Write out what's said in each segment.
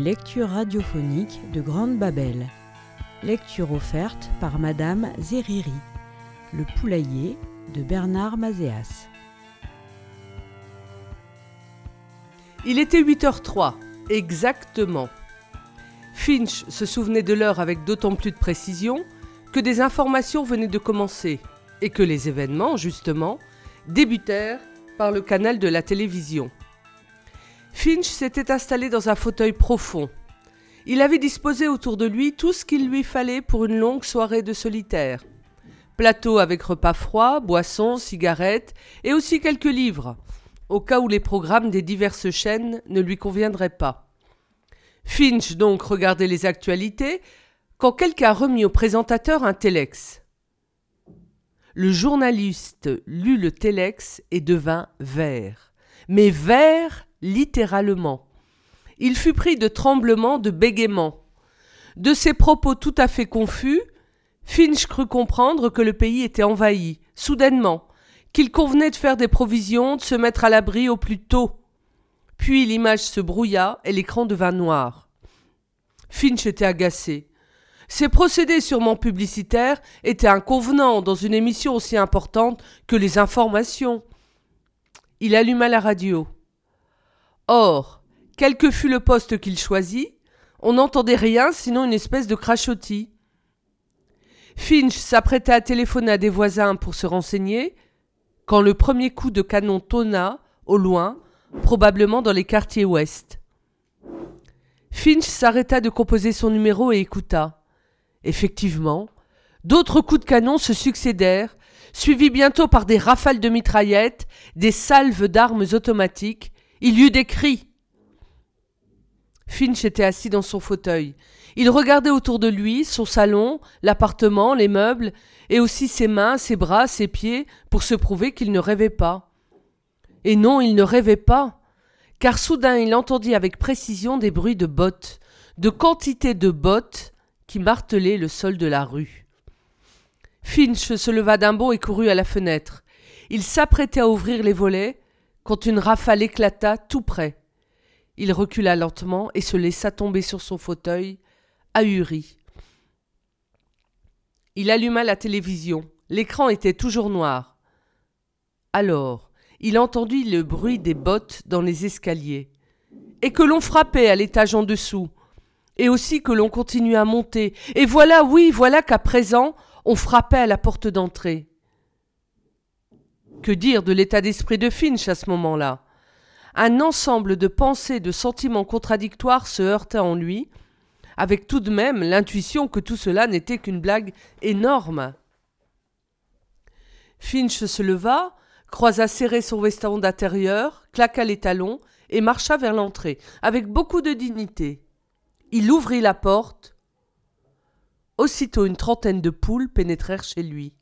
Les lectures radiophoniques de Grande Babel. Lecture offerte par Madame Zeriri. Le poulailler de Bernard Mazéas. Il était 8h03, exactement. Finch se souvenait de l'heure avec d'autant plus de précision que des informations venaient de commencer et que les événements, justement, débutèrent par le canal de la télévision. Finch s'était installé dans un fauteuil profond. Il avait disposé autour de lui tout ce qu'il lui fallait pour une longue soirée de solitaire. Plateau avec repas froid, boissons, cigarettes et aussi quelques livres, au cas où les programmes des diverses chaînes ne lui conviendraient pas. Finch donc regardait les actualités quand quelqu'un remit au présentateur un téléx. Le journaliste lut le téléx et devint vert. Mais vert littéralement. Il fut pris de tremblements, de bégaiements. De ses propos tout à fait confus, Finch crut comprendre que le pays était envahi, soudainement, qu'il convenait de faire des provisions, de se mettre à l'abri au plus tôt. Puis l'image se brouilla et l'écran devint noir. Finch était agacé. Ces procédés sûrement publicitaires étaient inconvenants dans une émission aussi importante que les informations. Il alluma la radio. Or, quel que fût le poste qu'il choisit, on n'entendait rien sinon une espèce de crachotis. Finch s'apprêtait à téléphoner à des voisins pour se renseigner, quand le premier coup de canon tonna, au loin, probablement dans les quartiers ouest. Finch s'arrêta de composer son numéro et écouta. Effectivement, d'autres coups de canon se succédèrent, suivis bientôt par des rafales de mitraillettes, des salves d'armes automatiques, il y eut des cris. Finch était assis dans son fauteuil. Il regardait autour de lui son salon, l'appartement, les meubles, et aussi ses mains, ses bras, ses pieds, pour se prouver qu'il ne rêvait pas. Et non, il ne rêvait pas, car soudain il entendit avec précision des bruits de bottes, de quantité de bottes qui martelaient le sol de la rue. Finch se leva d'un bond et courut à la fenêtre. Il s'apprêtait à ouvrir les volets quand une rafale éclata tout près. Il recula lentement et se laissa tomber sur son fauteuil, ahuri. Il alluma la télévision. L'écran était toujours noir. Alors, il entendit le bruit des bottes dans les escaliers, et que l'on frappait à l'étage en dessous, et aussi que l'on continuait à monter, et voilà, oui, voilà qu'à présent, on frappait à la porte d'entrée. Que dire de l'état d'esprit de Finch à ce moment-là? Un ensemble de pensées, de sentiments contradictoires se heurta en lui, avec tout de même l'intuition que tout cela n'était qu'une blague énorme. Finch se leva, croisa serré son veston d'intérieur, claqua les talons et marcha vers l'entrée, avec beaucoup de dignité. Il ouvrit la porte. Aussitôt une trentaine de poules pénétrèrent chez lui.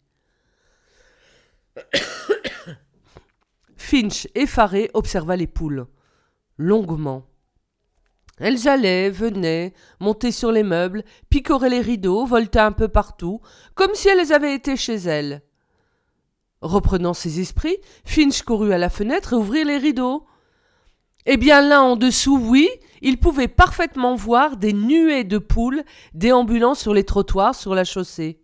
Finch, effaré, observa les poules. Longuement. Elles allaient, venaient, montaient sur les meubles, picoraient les rideaux, voltaient un peu partout, comme si elles avaient été chez elles. Reprenant ses esprits, Finch courut à la fenêtre et ouvrit les rideaux. Eh bien là en dessous, oui, il pouvait parfaitement voir des nuées de poules déambulant sur les trottoirs, sur la chaussée.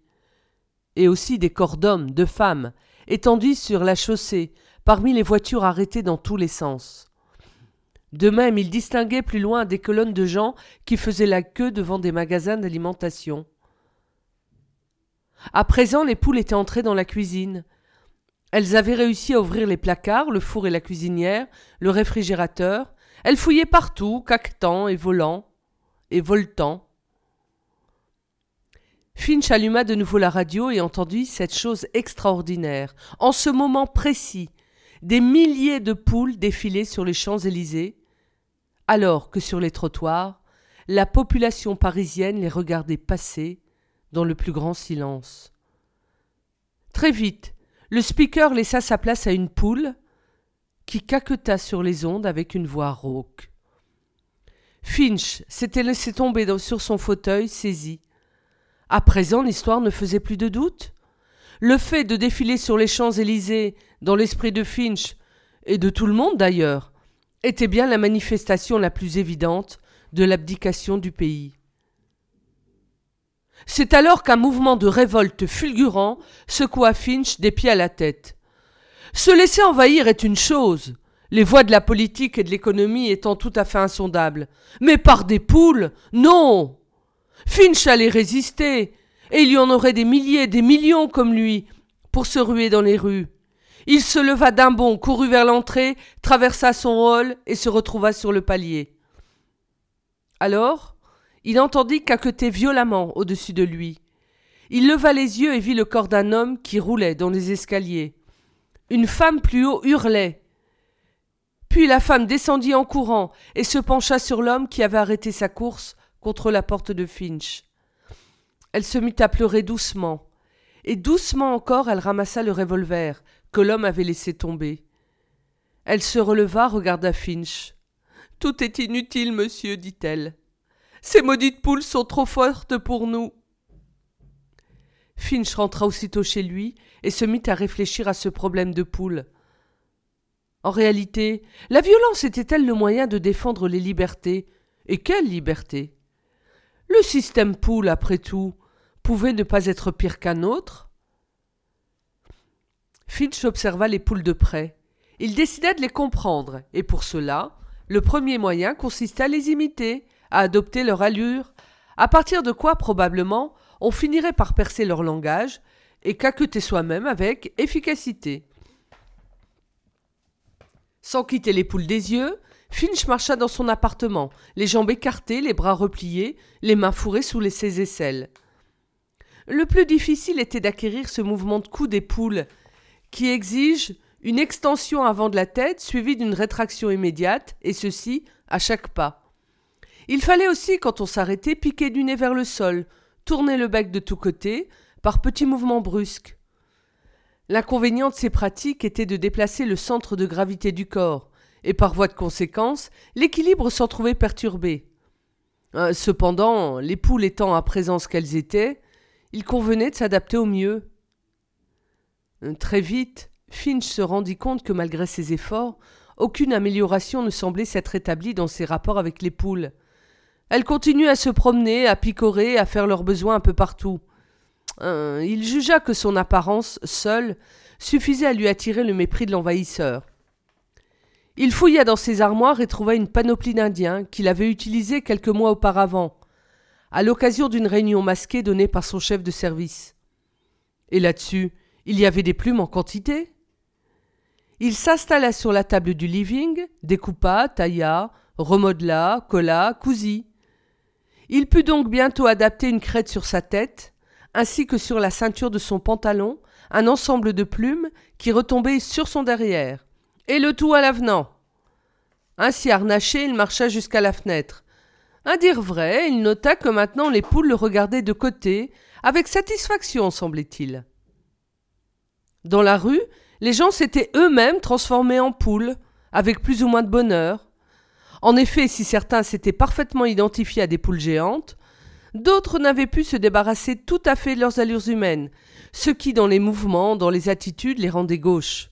Et aussi des corps d'hommes, de femmes, étendus sur la chaussée, parmi les voitures arrêtées dans tous les sens. De même, il distinguait plus loin des colonnes de gens qui faisaient la queue devant des magasins d'alimentation. À présent, les poules étaient entrées dans la cuisine. Elles avaient réussi à ouvrir les placards, le four et la cuisinière, le réfrigérateur. Elles fouillaient partout, caquetant et volant, et voltant. Finch alluma de nouveau la radio et entendit cette chose extraordinaire. En ce moment précis, des milliers de poules défilaient sur les Champs-Élysées, alors que sur les trottoirs, la population parisienne les regardait passer dans le plus grand silence. Très vite, le speaker laissa sa place à une poule qui caqueta sur les ondes avec une voix rauque. Finch s'était laissé tomber sur son fauteuil, saisi. À présent, l'histoire ne faisait plus de doute. Le fait de défiler sur les Champs-Élysées, dans l'esprit de Finch, et de tout le monde d'ailleurs, était bien la manifestation la plus évidente de l'abdication du pays. C'est alors qu'un mouvement de révolte fulgurant secoua Finch des pieds à la tête. Se laisser envahir est une chose, les voies de la politique et de l'économie étant tout à fait insondables. Mais par des poules, non. Finch allait résister, et il y en aurait des milliers, des millions comme lui, pour se ruer dans les rues. Il se leva d'un bond, courut vers l'entrée, traversa son hall et se retrouva sur le palier. Alors, il entendit caqueter violemment au-dessus de lui. Il leva les yeux et vit le corps d'un homme qui roulait dans les escaliers. Une femme plus haut hurlait. Puis la femme descendit en courant et se pencha sur l'homme qui avait arrêté sa course contre la porte de Finch. Elle se mit à pleurer doucement, et doucement encore elle ramassa le revolver que l'homme avait laissé tomber. Elle se releva, regarda Finch. Tout est inutile, monsieur, dit-elle. Ces maudites poules sont trop fortes pour nous. Finch rentra aussitôt chez lui et se mit à réfléchir à ce problème de poules. En réalité, la violence était-elle le moyen de défendre les libertés? Et quelle liberté? Le système poule, après tout, pouvait ne pas être pire qu'un autre Finch observa les poules de près. Il décida de les comprendre, et pour cela, le premier moyen consistait à les imiter, à adopter leur allure, à partir de quoi, probablement, on finirait par percer leur langage et caqueter soi-même avec efficacité. Sans quitter les poules des yeux, Finch marcha dans son appartement, les jambes écartées, les bras repliés, les mains fourrées sous les ses aisselles. Le plus difficile était d'acquérir ce mouvement de cou des poules, qui exige une extension avant de la tête suivie d'une rétraction immédiate, et ceci à chaque pas. Il fallait aussi, quand on s'arrêtait, piquer du nez vers le sol, tourner le bec de tous côtés, par petits mouvements brusques. L'inconvénient de ces pratiques était de déplacer le centre de gravité du corps, et par voie de conséquence, l'équilibre s'en trouvait perturbé. Euh, cependant, les poules étant à présent ce qu'elles étaient, il convenait de s'adapter au mieux. Euh, très vite, Finch se rendit compte que malgré ses efforts, aucune amélioration ne semblait s'être établie dans ses rapports avec les poules. Elles continuaient à se promener, à picorer, à faire leurs besoins un peu partout. Euh, il jugea que son apparence seule suffisait à lui attirer le mépris de l'envahisseur. Il fouilla dans ses armoires et trouva une panoplie d'Indiens qu'il avait utilisée quelques mois auparavant, à l'occasion d'une réunion masquée donnée par son chef de service. Et là-dessus, il y avait des plumes en quantité. Il s'installa sur la table du living, découpa, tailla, remodela, colla, cousit. Il put donc bientôt adapter une crête sur sa tête, ainsi que sur la ceinture de son pantalon, un ensemble de plumes qui retombaient sur son derrière, et le tout à l'avenant. Ainsi harnaché, il marcha jusqu'à la fenêtre. À dire vrai, il nota que maintenant les poules le regardaient de côté, avec satisfaction, semblait-il. Dans la rue, les gens s'étaient eux-mêmes transformés en poules, avec plus ou moins de bonheur. En effet, si certains s'étaient parfaitement identifiés à des poules géantes, d'autres n'avaient pu se débarrasser tout à fait de leurs allures humaines, ce qui, dans les mouvements, dans les attitudes, les rendait gauches.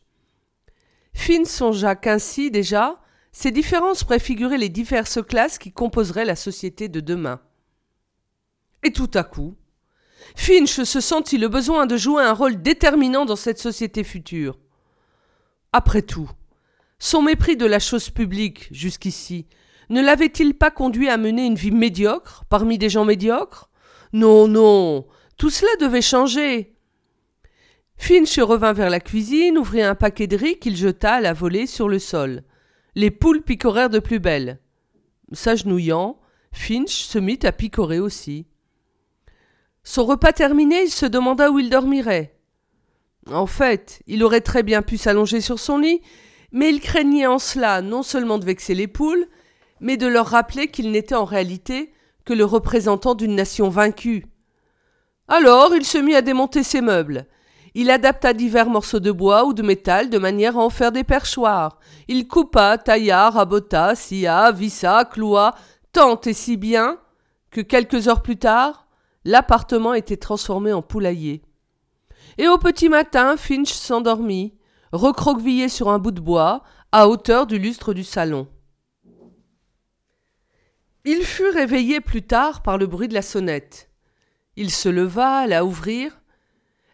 Finn songea qu'ainsi, déjà, ces différences préfiguraient les diverses classes qui composeraient la société de demain. Et tout à coup, Finch se sentit le besoin de jouer un rôle déterminant dans cette société future. Après tout, son mépris de la chose publique, jusqu'ici, ne l'avait-il pas conduit à mener une vie médiocre parmi des gens médiocres? Non, non, tout cela devait changer. Finch revint vers la cuisine, ouvrit un paquet de riz qu'il jeta à la volée sur le sol. Les poules picorèrent de plus belle. S'agenouillant, Finch se mit à picorer aussi. Son repas terminé, il se demanda où il dormirait. En fait, il aurait très bien pu s'allonger sur son lit, mais il craignait en cela non seulement de vexer les poules, mais de leur rappeler qu'il n'était en réalité que le représentant d'une nation vaincue. Alors il se mit à démonter ses meubles. Il adapta divers morceaux de bois ou de métal de manière à en faire des perchoirs. Il coupa, tailla, rabota, scia, vissa, cloua, tant et si bien que quelques heures plus tard, l'appartement était transformé en poulailler. Et au petit matin, Finch s'endormit, recroquevillé sur un bout de bois, à hauteur du lustre du salon. Il fut réveillé plus tard par le bruit de la sonnette. Il se leva, alla ouvrir,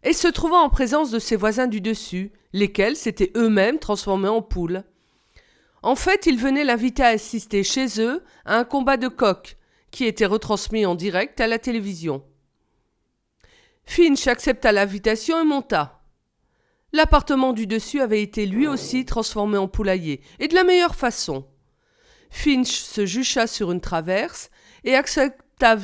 et se trouva en présence de ses voisins du dessus, lesquels s'étaient eux-mêmes transformés en poules. En fait, il venait l'inviter à assister chez eux à un combat de coq, qui était retransmis en direct à la télévision. Finch accepta l'invitation et monta. L'appartement du dessus avait été lui aussi transformé en poulailler, et de la meilleure façon. Finch se jucha sur une traverse et accepta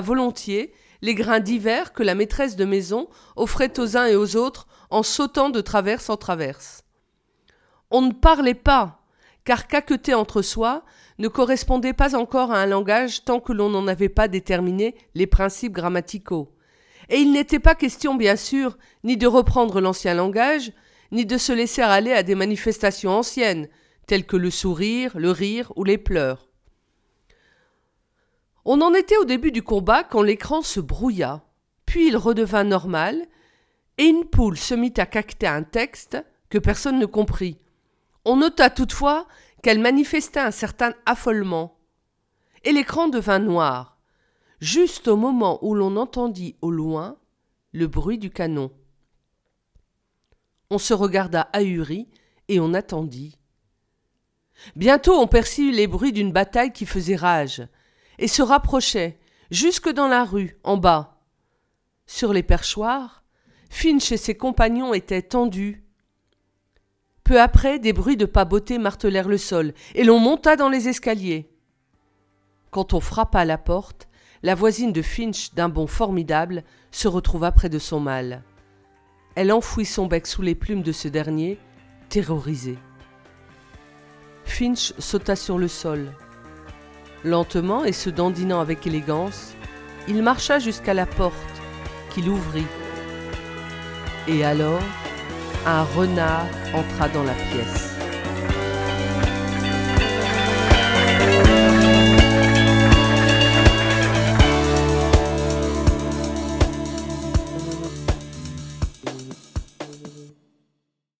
volontiers les grains divers que la maîtresse de maison offrait aux uns et aux autres en sautant de traverse en traverse. On ne parlait pas, car caqueter entre soi ne correspondait pas encore à un langage tant que l'on n'en avait pas déterminé les principes grammaticaux. Et il n'était pas question, bien sûr, ni de reprendre l'ancien langage, ni de se laisser aller à des manifestations anciennes, telles que le sourire, le rire ou les pleurs. On en était au début du combat quand l'écran se brouilla, puis il redevint normal, et une poule se mit à cacter un texte que personne ne comprit. On nota toutefois qu'elle manifestait un certain affolement. Et l'écran devint noir, juste au moment où l'on entendit au loin le bruit du canon. On se regarda ahuri et on attendit. Bientôt on perçut les bruits d'une bataille qui faisait rage, et se rapprochait, jusque dans la rue, en bas. Sur les perchoirs, Finch et ses compagnons étaient tendus. Peu après, des bruits de pas bottés martelèrent le sol, et l'on monta dans les escaliers. Quand on frappa à la porte, la voisine de Finch, d'un bond formidable, se retrouva près de son mâle. Elle enfouit son bec sous les plumes de ce dernier, terrorisé. Finch sauta sur le sol. Lentement et se dandinant avec élégance, il marcha jusqu'à la porte, qu'il ouvrit. Et alors, un renard entra dans la pièce.